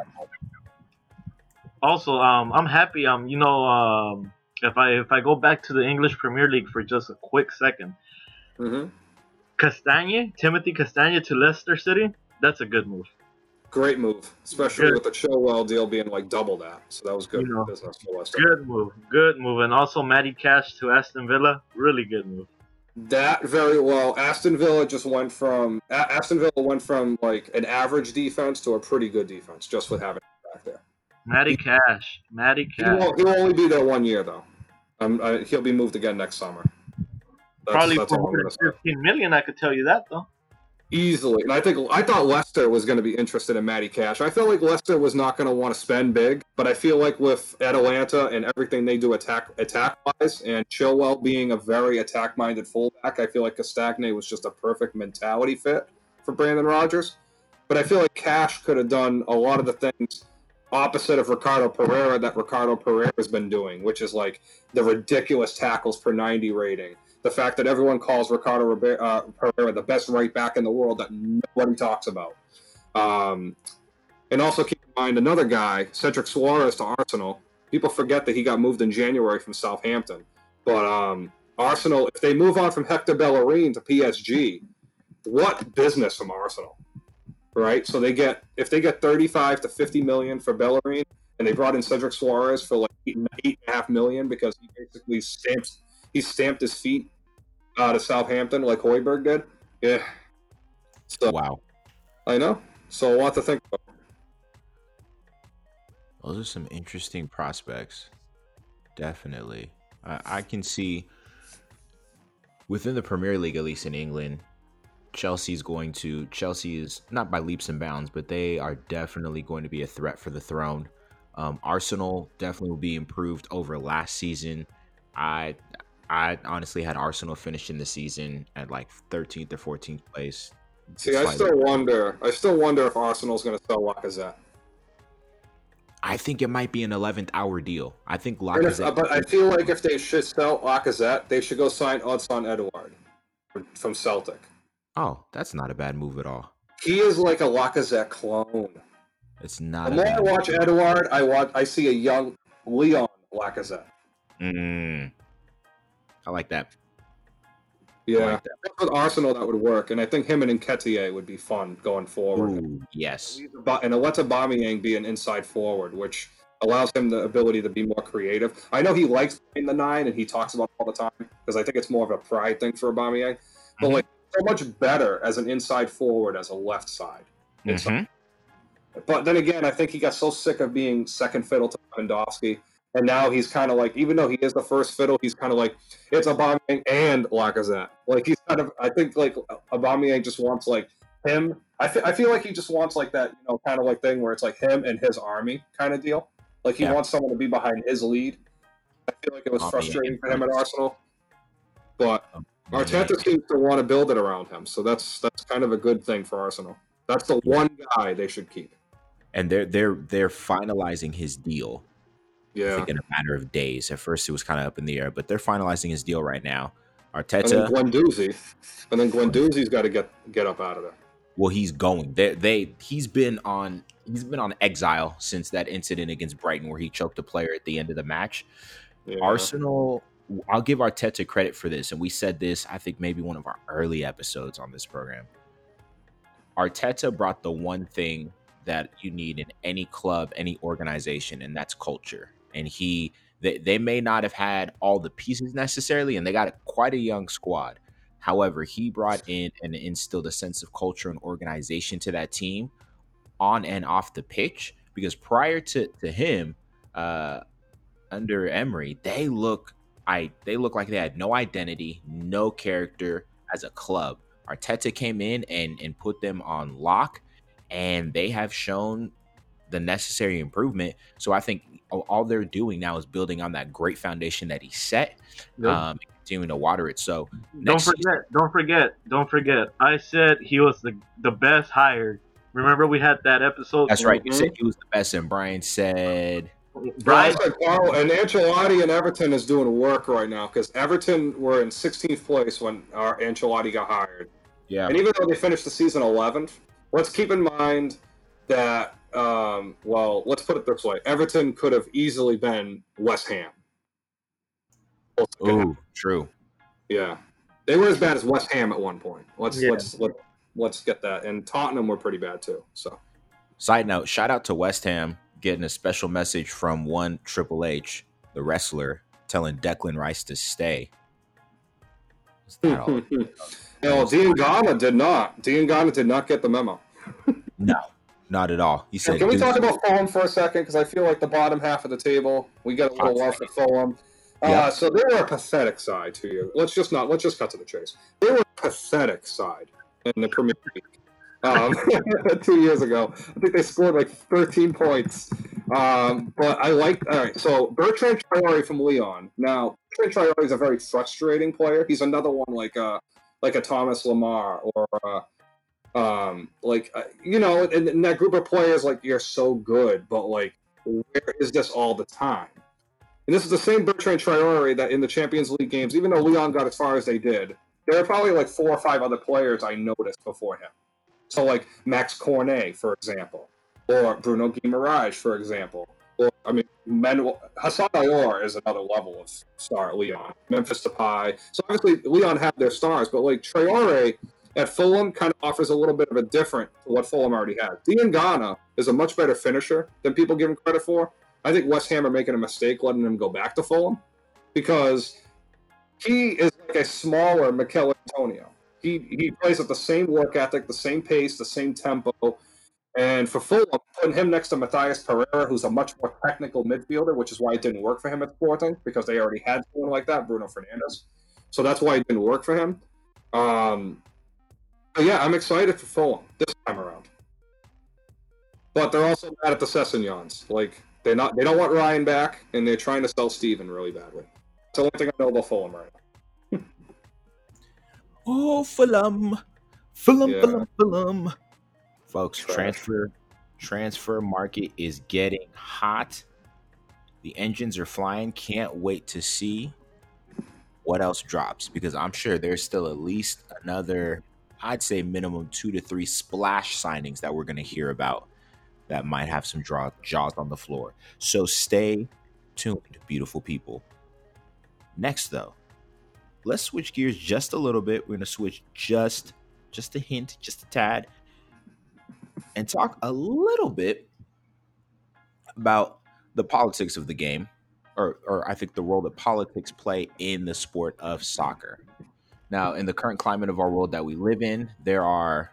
Also, um, I'm happy. Um, you know, um, if I if I go back to the English Premier League for just a quick second, hmm Castagne, Timothy Castagne to Leicester City, that's a good move. Great move, especially Good. with the Chilwell deal being like double that. So that was good You know, business for Leicester. Good move, good move, and also Matty Cash to Aston Villa, really good move. That very well. Aston Villa just went from Aston Villa went from like an average defense to a pretty good defense just with having back there. Matty Cash. Matty He Cash. will, he'll only be there one year though. Um, uh, he'll be moved again next summer. That's, Probably that's all I'm gonna say. 415 million. I could tell you that though. Easily, and I think I thought Leicester was going to be interested in Matty Cash. I felt like Leicester was not going to want to spend big, but I feel like with Atalanta and everything they do attack attack wise, and Chilwell being a very attack minded fullback, I feel like Castagne was just a perfect mentality fit for Brendan Rodgers. But I feel like Cash could have done a lot of the things opposite of Ricardo Pereira that Ricardo Pereira has been doing, which is like the ridiculous tackles per 90 rating. The fact that everyone calls Ricardo Ribe- uh, Pereira the best right back in the world that nobody talks about. Um, and also keep in mind another guy, Cedric Soares to Arsenal. People forget that he got moved in January from Southampton. But um, Arsenal, if they move on from Hector Bellerin to PSG, what business from Arsenal? Right? So they get if they get 35 to 50 million for Bellerin, and they brought in Cedric Soares for like eight, eight and a half million because he basically stamps he stamped his feet uh, out of Southampton like Højbjerg did. Yeah. So Wow. I know. So a lot to think about. Those are some interesting prospects. Definitely. I, I can see within the Premier League, at least in England, Chelsea's going to Chelsea is not by leaps and bounds, but they are definitely going to be a threat for the throne. Um, Arsenal definitely will be improved over last season. I I honestly had Arsenal finishing the season at like 13th or 14th place. See, I still wonder. I still wonder if Arsenal's going to sell Lacazette. I think it might be an 11th hour deal. I think And if- Lacazette. but I feel like if they should sell Lacazette, they should go sign Odsonne Edouard from Celtic. Oh, that's not a bad move at all. He is like a Lacazette clone. It's not. The more I watch move. Edouard, I watch. I see a young Leon Lacazette. Mm. I like that. Yeah, like that. with Arsenal that would work, and I think him and Nketiah would be fun going forward. Ooh, yes. And it lets Aubameyang be an inside forward, which allows him the ability to be more creative. I know he likes playing the nine, and he talks about it all the time because I think it's more of a pride thing for Aubameyang. But Mhm. like so much better as an inside forward as a left side. inside. Mhm. But then again, I think he got so sick of being second fiddle to Lewandowski, and now he's kind of like, even though he is the first fiddle, he's kind of like it's Aubameyang and Lacazette. Like he's kind of, I think like Aubameyang just wants like him. I, fe- I feel like he just wants like that, you know, kind of like thing where it's like him and his army kind of deal. Like he Yeah. wants someone to be behind his lead. I feel like it was Aubameyang frustrating for him at. Arsenal, but Arteta seems to want to build it around him, so that's that's kind of a good thing for Arsenal. That's the one guy they should keep. and they're they're they're finalizing his deal. I Yeah. think in a matter of days. At first, it was kind of up in the air, but they're finalizing his deal right now. And then Arteta, Guendouzi, and then Guendouzi's got to get get up out of there. well, he's going. They, they he's been on he's been on exile since that incident against Brighton where he choked a player at the end of the match. Yeah. Arsenal, I'll give Arteta credit for this, and we said this, I think maybe one of our early episodes on this program. Arteta brought the one thing that you need in any club, any organization, and that's culture. And he, they, they may not have had all the pieces necessarily, and they got quite a young squad. However, he brought in and instilled a sense of culture and organization to that team on and off the pitch. Because prior to, to him, uh, under Emery, they look I they look like they had no identity, no character as a club. Arteta came in and and put them on lock, and they have shown the necessary improvement. So I think all- they're doing now is building on that great foundation that he set, Good. um, continuing to water it. So don't forget, don't forget, don't forget. I said he was the the best hired. Remember we had that episode. that's right. You said he was the best, and Brian said, Brian. I Carlo Ancelotti and Everton is doing work right now because Everton were in 16th place when our Ancelotti got hired, "Yeah, and even though they finished the season 11th, let's keep in mind that um, well, let's put it this way: Everton could have easily been West Ham. ooh, true." Yeah, they were as bad as West Ham at one point. Let's Yeah. let's let, let's get that. And Tottenham were pretty bad too. So Side note, shout out to West Ham getting a special message from one Triple H, the wrestler, telling Declan Rice to stay. Is that all? no, Diangana did not. Diangana did not get the memo. no, not at all. He said, Can we talk about Fulham for a second? Because I feel like the bottom half of the table, we get a little love for Fulham. Uh, Yeah. So they were a pathetic side to you. Let's just not. Let's just cut to the chase. They were a pathetic side in the Premier League. Um, two years ago, I think they scored like 13 points. Um, but I like. All right, so Bertrand Traore from Lyon. Now, Bertrand Traore is a very frustrating player. He's another one like a like a Thomas Lemar or. Uh, um like uh, you know in, in that group of players like you're so good but like where is this all the time and this is the same Bertrand Traore that in the Champions League games even though Lyon got as far as they did there are probably like four or five other players I noticed before him so like Max Cornet for example or Bruno Guimaraes for example or I mean Manuel Hassan Ayor is another level of star Lyon Memphis Depay so obviously Lyon had their stars but like Traore at Fulham kind of offers a little bit of a different to what Fulham already has. Diangana is a much better finisher than people give him credit for. I think West Ham are making a mistake letting him go back to Fulham because he is like a smaller Michail Antonio. He he plays at the same work ethic, the same pace, the same tempo. And for Fulham, putting him next to Matthias Pereira, who's a much more technical midfielder, which is why it didn't work for him at the Sporting because they already had someone like that, Bruno Fernandes. So that's why it didn't work for him. Um, but yeah, I'm excited for Fulham this time around. But they're also mad at the Sessignons. Like they're not they don't want Ryan back and they're trying to sell Steven really badly. That's the only thing I know about Fulham right. Oh, Fulham, Fulham, Yeah. Fulham, Fulham. Folks, Trash. transfer transfer market is getting hot. The engines are flying. Can't wait to see what else drops because I'm sure there's still at least another, I'd say minimum two to three splash signings that we're going to hear about that might have some draw, jaws on the floor. So stay tuned, beautiful people. Next, though, let's switch gears just a little bit. We're going to switch just just a hint, just a tad, and talk a little bit about the politics of the game, or or I think the role that politics play in the sport of soccer. Now, in the current climate of our world that we live in, there are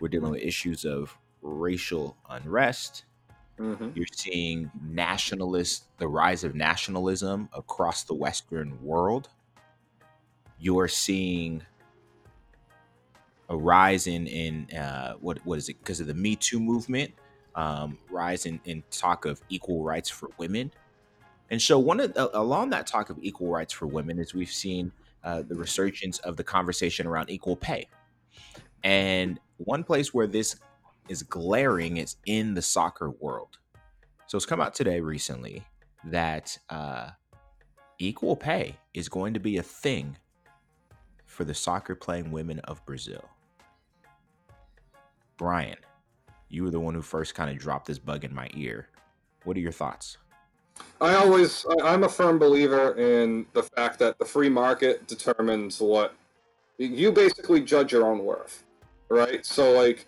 we're dealing with issues of racial unrest. Mm-hmm. You're seeing nationalist, the rise of nationalism across the Western world. You're seeing a rise in in uh, what what is it? Because of the Me Too movement, um, rise in, in talk of equal rights for women, and so one of along that talk of equal rights for women is we've seen uh, the resurgence of the conversation around equal pay, and one place where this is glaring is in the soccer world. So it's come out today recently that uh, equal pay is going to be a thing for the soccer playing women of Brazil. Brian, you were the one who first kind of dropped this bug in my ear. What are your thoughts? I always, I'm a firm believer in the fact that the free market determines what you basically judge your own worth, right? So, like,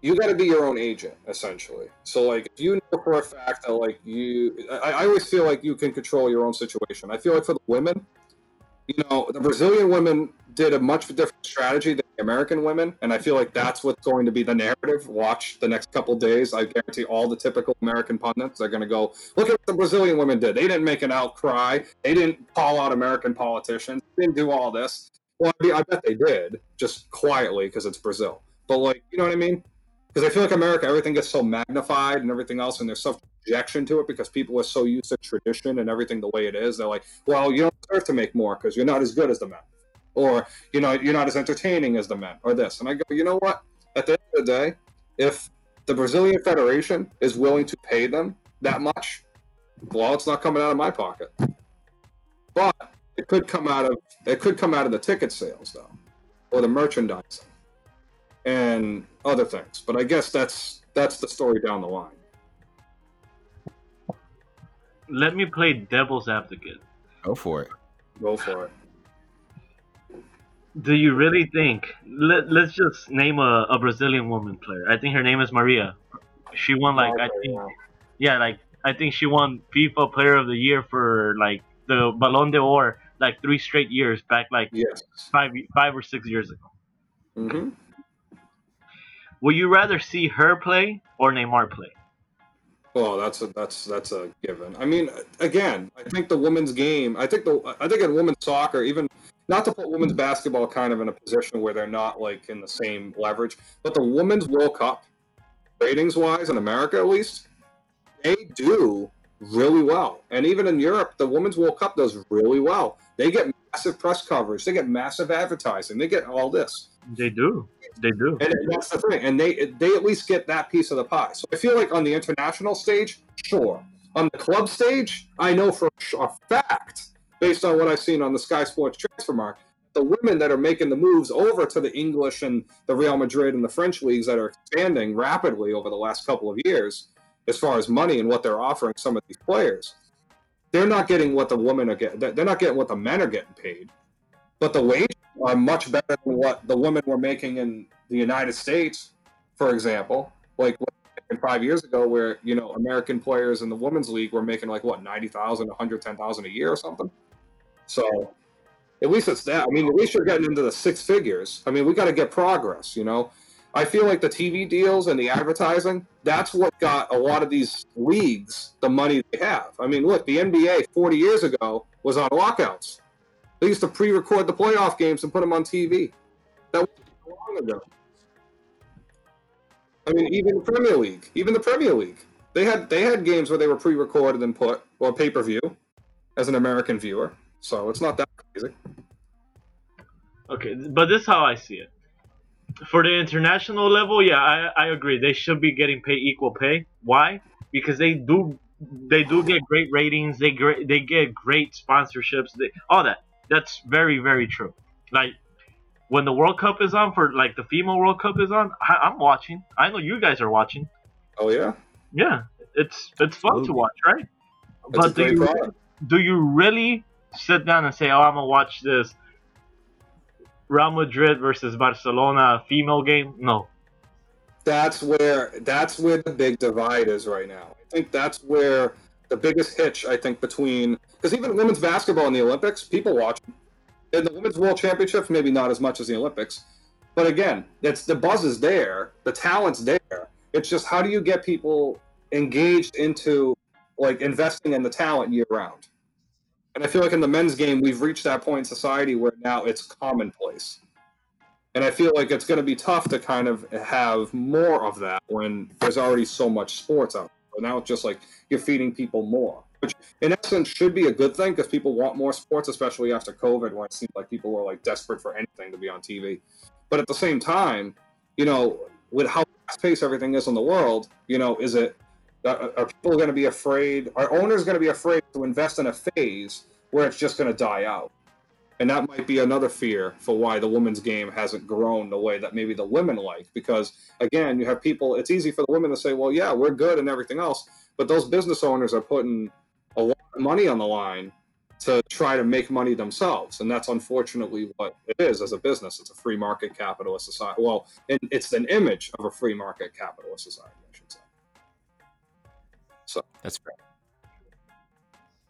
you got to be your own agent, essentially. So, like, if you know for a fact that, like, you, I, I always feel like you can control your own situation. I feel like for the women, you know, the Brazilian women did a much different strategy than the American women, and I feel like that's what's going to be the narrative. Watch the next couple days. I guarantee all the typical American pundits are going to go, look at what the Brazilian women did. They didn't make an outcry. They didn't call out American politicians. They didn't do all this. Well, I, mean, I bet they did, just quietly because it's Brazil. But like, you know what I mean? Because I feel like America, everything gets so magnified and everything else, and there's such objection to it because people are so used to tradition and everything the way it is. They're like, well, you don't deserve to make more because you're not as good as the men, or you know, you're not as entertaining as the men, or this. And I go, you know what? At the end of the day, if the Brazilian Federation is willing to pay them that much, well, it's not coming out of my pocket. But it could come out of it could come out of the ticket sales though, or the merchandising, and other things. But I guess that's that's the story down the line. Let me play devil's advocate. Go for it. Go for it. Do you really think? Let, let's just name a, a Brazilian woman player. I think her name is Maria. She won like I think yeah like I think she won FIFA Player of the Year for like the Ballon d'Or like three straight years back, like Yes. five five or six years ago. hmm Would you rather see her play or Neymar play? Well, that's a that's that's a given. I mean, again, I think the women's game. I think the I think in women's soccer, even not to put women's basketball kind of in a position where they're not like in the same leverage, but the women's World Cup, ratings wise in America at least, they do really well. And even in Europe, the women's World Cup does really well. They get massive press coverage, they get massive advertising, they get all this. They do. They do. And that's the thing. And they they at least get that piece of the pie. So I feel like on the international stage, sure. On the club stage, I know for a fact, based on what I've seen on the Sky Sports transfer market, the women that are making the moves over to the English and the Real Madrid and the French leagues that are expanding rapidly over the last couple of years, as far as money and what they're offering some of these players, they're not getting what the women are getting. They're not getting what the men are getting paid. But the wages are much better than what the women were making in the United States, for example. Like five years ago, where you know American players in the women's league were making like what ninety thousand, one hundred ten thousand a year or something. So at least it's that. I mean, at least you're getting into the six figures. I mean, we got to get progress. You know, I feel like the TV deals and the advertising. That's what got a lot of these leagues the money they have. I mean, look, the NBA 40 years ago was on lockouts. They used to pre-record the playoff games and put them on TV. That was long ago. I mean, even the Premier League, even the Premier League, they had they had games where they were pre-recorded and put or pay-per-view as an American viewer. So it's not that crazy. Okay, but this is how I see it. For the international level, yeah, I, I agree. They should be getting paid equal pay. Why? Because they do they do get great ratings. They great they get great sponsorships. They, all that. That's very very true. Like when the World Cup is on for like the female World Cup is on, I, I'm watching. I know you guys are watching. Oh yeah, Yeah, it's it's fun to watch, right? it's a But do you product. do you really sit down and say, "Oh, I'm gonna watch this Real Madrid versus Barcelona female game"? No. that's where that's where the big divide is right now. I think that's where the biggest hitch I think between because even women's basketball in the Olympics, people watch. In the women's world championships, maybe not as much as the Olympics, but again, it's the buzz is there, the talent's there. It's just how do you get people engaged into like investing in the talent year round? And I feel like in the men's game, we've reached that point in society where now it's commonplace. And I feel like it's going to be tough to kind of have more of that when there's already so much sports out there. Now it's just like you're feeding people more, which in essence should be a good thing because people want more sports, especially after COVID when it seemed like people were like desperate for anything to be on TV. But at the same time, you know, with how fast paced everything is in the world, you know, is it are are people going to be afraid? Are owners going to be afraid to invest in a phase where it's just going to die out? And that might be another fear for why the women's game hasn't grown the way that maybe the women like. Because again, you have people, it's easy for the women to say, well, yeah, we're good and everything else. But those business owners are putting a lot of money on the line to try to make money themselves. And that's unfortunately what it is as a business. It's a free market capitalist society. Well, it's an image of a free market capitalist society, I should say. So that's fair.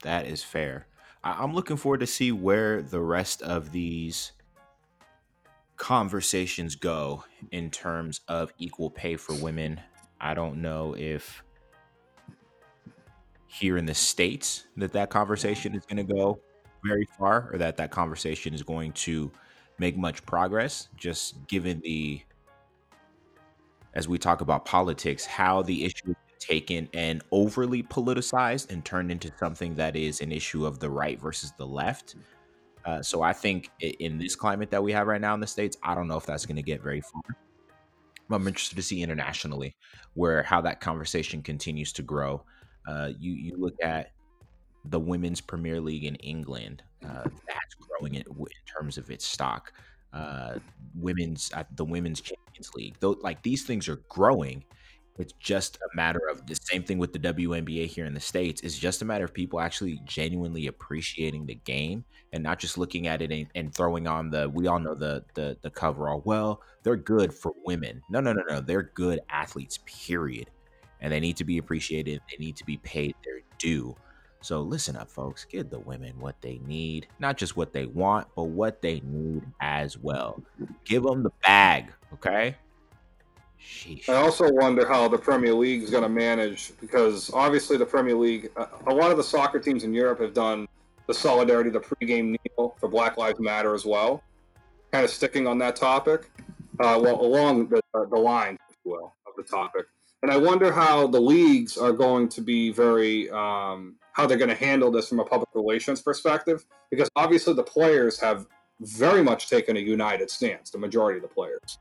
That is fair. I- I'm looking forward to see where the rest of these conversations go in terms of equal pay for women. I don't know if here in the states that that conversation is going to go very far or that that conversation is going to make much progress just given the as we talk about politics how the issue is taken and overly politicized and turned into something that is an issue of the right versus the left. Uh, so i think in this climate that we have right now in the states i don't know if that's going to get very far. But i'm interested to see internationally where how that conversation continues to grow uh, you you look at the women's Premier League in England. Uh, that's growing in, in terms of its stock. Uh, women's the women's Champions League. Though, like these things are growing. It's just a matter of the same thing with the WNBA here in the states. It's just a matter of people actually genuinely appreciating the game and not just looking at it and, and throwing on the. We all know the the the coverall. Well, they're good for women. No, no, no, no. They're good athletes. Period and they need to be appreciated. They need to be paid their due. So listen up, folks. Give the women what they need, not just what they want, but what they need as well. Give them the bag, okay? Sheesh. I also wonder how the Premier League is going to manage because obviously the Premier League, a lot of the soccer teams in Europe have done the solidarity, the pregame kneel for Black Lives Matter as well, kind of sticking on that topic, uh, well along the, uh, the line, if you will, of the topic. And I wonder how the leagues are going to be very, um, how they're going to handle this from a public relations perspective, because obviously the players have very much taken a united stance, the majority of the players.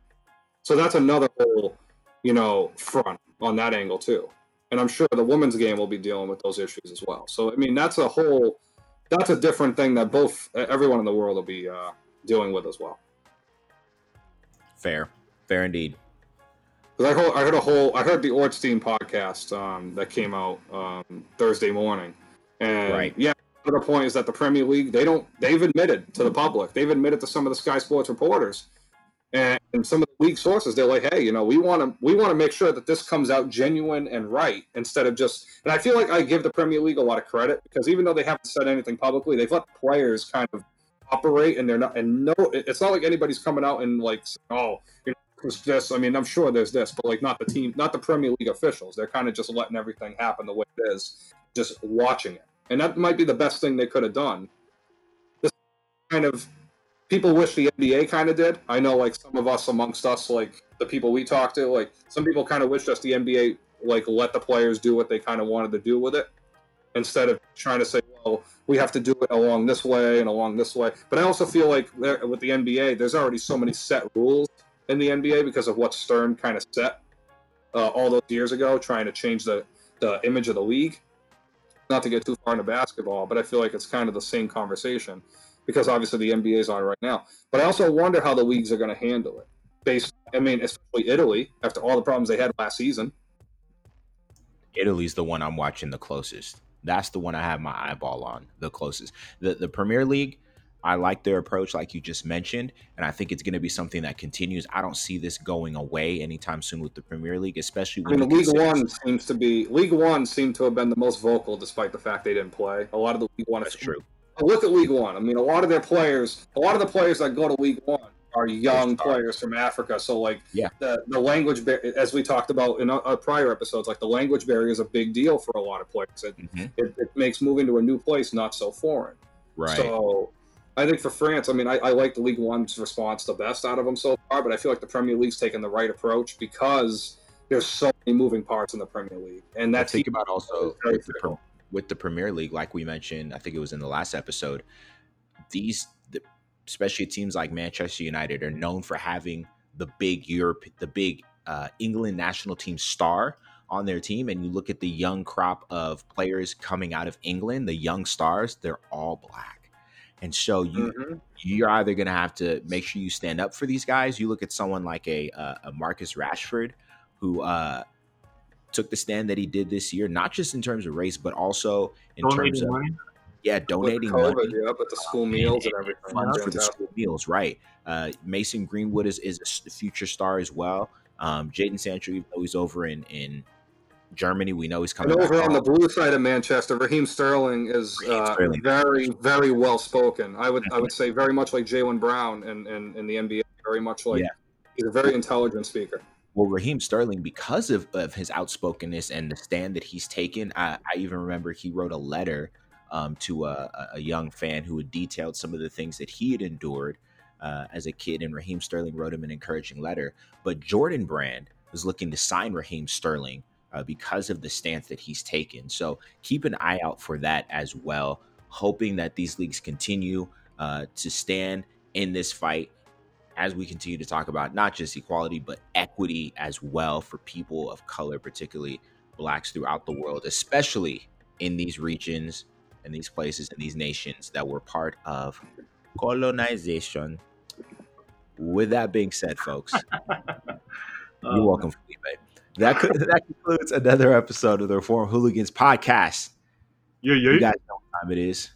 So that's another whole, you know, front on that angle too. And I'm sure the women's game will be dealing with those issues as well. So I mean, that's a whole, that's a different thing that both everyone in the world will be uh, dealing with as well. Fair, fair indeed. Because I heard, I heard a whole, I heard the Ornstein podcast um, that came out um, Thursday morning, and right. yeah, another point is that the Premier League they don't, they've admitted to the public, they've admitted to some of the Sky Sports reporters. And, and some of the league sources they're like hey you know we want to we want to make sure that this comes out genuine and right instead of just and i feel like i give the premier league a lot of credit because even though they haven't said anything publicly they've let players kind of operate and they're not and no it's not like anybody's coming out and like oh you know there's this i mean i'm sure there's this but like not the team not the premier league officials they're kind of just letting everything happen the way it is just watching it and that might be the best thing they could have done this kind of people wish the NBA kind of did. I know, like some of us amongst us, like the people we talk to, like some people kind of wish us the NBA like let the players do what they kind of wanted to do with it instead of trying to say, well, we have to do it along this way and along this way. But I also feel like with the NBA, there's already so many set rules in the NBA because of what Stern kind of set uh, all those years ago, trying to change the the image of the league. Not to get too far into basketball, but I feel like it's kind of the same conversation because obviously the NBA is on right now. But I also wonder how the leagues are going to handle it. Based, I mean, especially Italy after all the problems they had last season. Italy's the one I'm watching the closest. That's the one I have my eyeball on the closest. The the Premier League, I like their approach, like you just mentioned, and I think it's going to be something that continues. I don't see this going away anytime soon with the Premier League, especially when I mean, Ligue 1 seems to be Ligue 1 seemed to have been the most vocal, despite the fact they didn't play. A lot of the Ligue 1, that's true look at Ligue 1. I mean, a lot of their players, a lot of the players that go to Ligue 1 are young players from Africa. So, like, yeah, the, the language, as we talked about in a, prior episodes, like the language barrier is a big deal for a lot of players. It, mm-hmm. it, it, makes moving to a new place not so foreign. Right. So, I think for France, I mean, I, I like the Ligue 1's response the best out of them so far, but I feel like the Premier League's taken the right approach because there's so many moving parts in the Premier League, and that's think about also with the Premier League, like we mentioned, I think it was in the last episode, these, especially teams like Manchester United, are known for having the big Europe, the big uh, England national team star on their team. And you look at the young crop of players coming out of England, the young stars, they're all black. And so you mm-hmm. you're either going to have to make sure you stand up for these guys. You look at someone like a, uh, a Marcus Rashford, who uh, took the stand that he did this year, not just in terms of race, but also in donating terms of money. yeah, donating COVID, money. Yeah, but the school meals and, and everything. Funds yeah, for the school meals, right? Uh, Mason Greenwood is, is a future star as well. Um, Jadon Sancho, even though he's over in in Germany, we know he's coming. And over on the blue side of Manchester, Raheem Sterling is Raheem uh, Sterling. very, very well spoken. I would, I would say, very much like Jaylen Brown in, in, in the NBA. Very much like yeah. he's a very intelligent speaker. Well, Raheem Sterling, because of, of his outspokenness and the stand that he's taken, I, I even remember he wrote a letter um, to a, a, young fan who had detailed some of the things that he had endured uh, as a kid, and Raheem Sterling wrote him an encouraging letter. But Jordan Brand was looking to sign Raheem Sterling uh, because of the stance that he's taken. So keep an eye out for that as well, hoping that these leagues continue uh, to stand in this fight as we continue to talk about not just equality, but equity as well for people of color, particularly blacks throughout the world, especially in these regions and these places and these nations that were part of colonization. With that being said, folks, you're welcome, Felipe. That, that concludes another episode of the Reform Hooligans podcast. Yeah, yeah. You guys know what time it is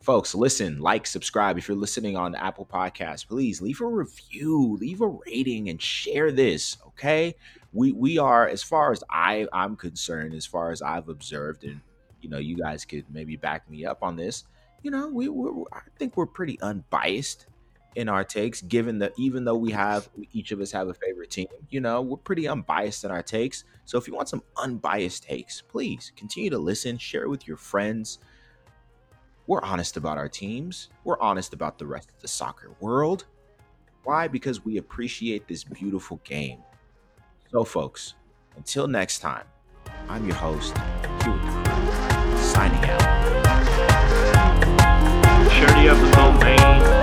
folks listen like subscribe if you're listening on apple podcast please leave a review leave a rating and share this okay we we are as far as i i'm concerned as far as i've observed and you know, you guys could maybe back me up on this. You know, we we I think we're pretty unbiased in our takes given that even though we have each of us have a favorite team you know we're pretty unbiased in our takes. So if you want some unbiased takes please continue to listen share with your friends. We're honest about our teams. We're honest about the rest of the soccer world. Why? Because we appreciate this beautiful game. So folks until next time i'm your host signing out. Shirty up, his own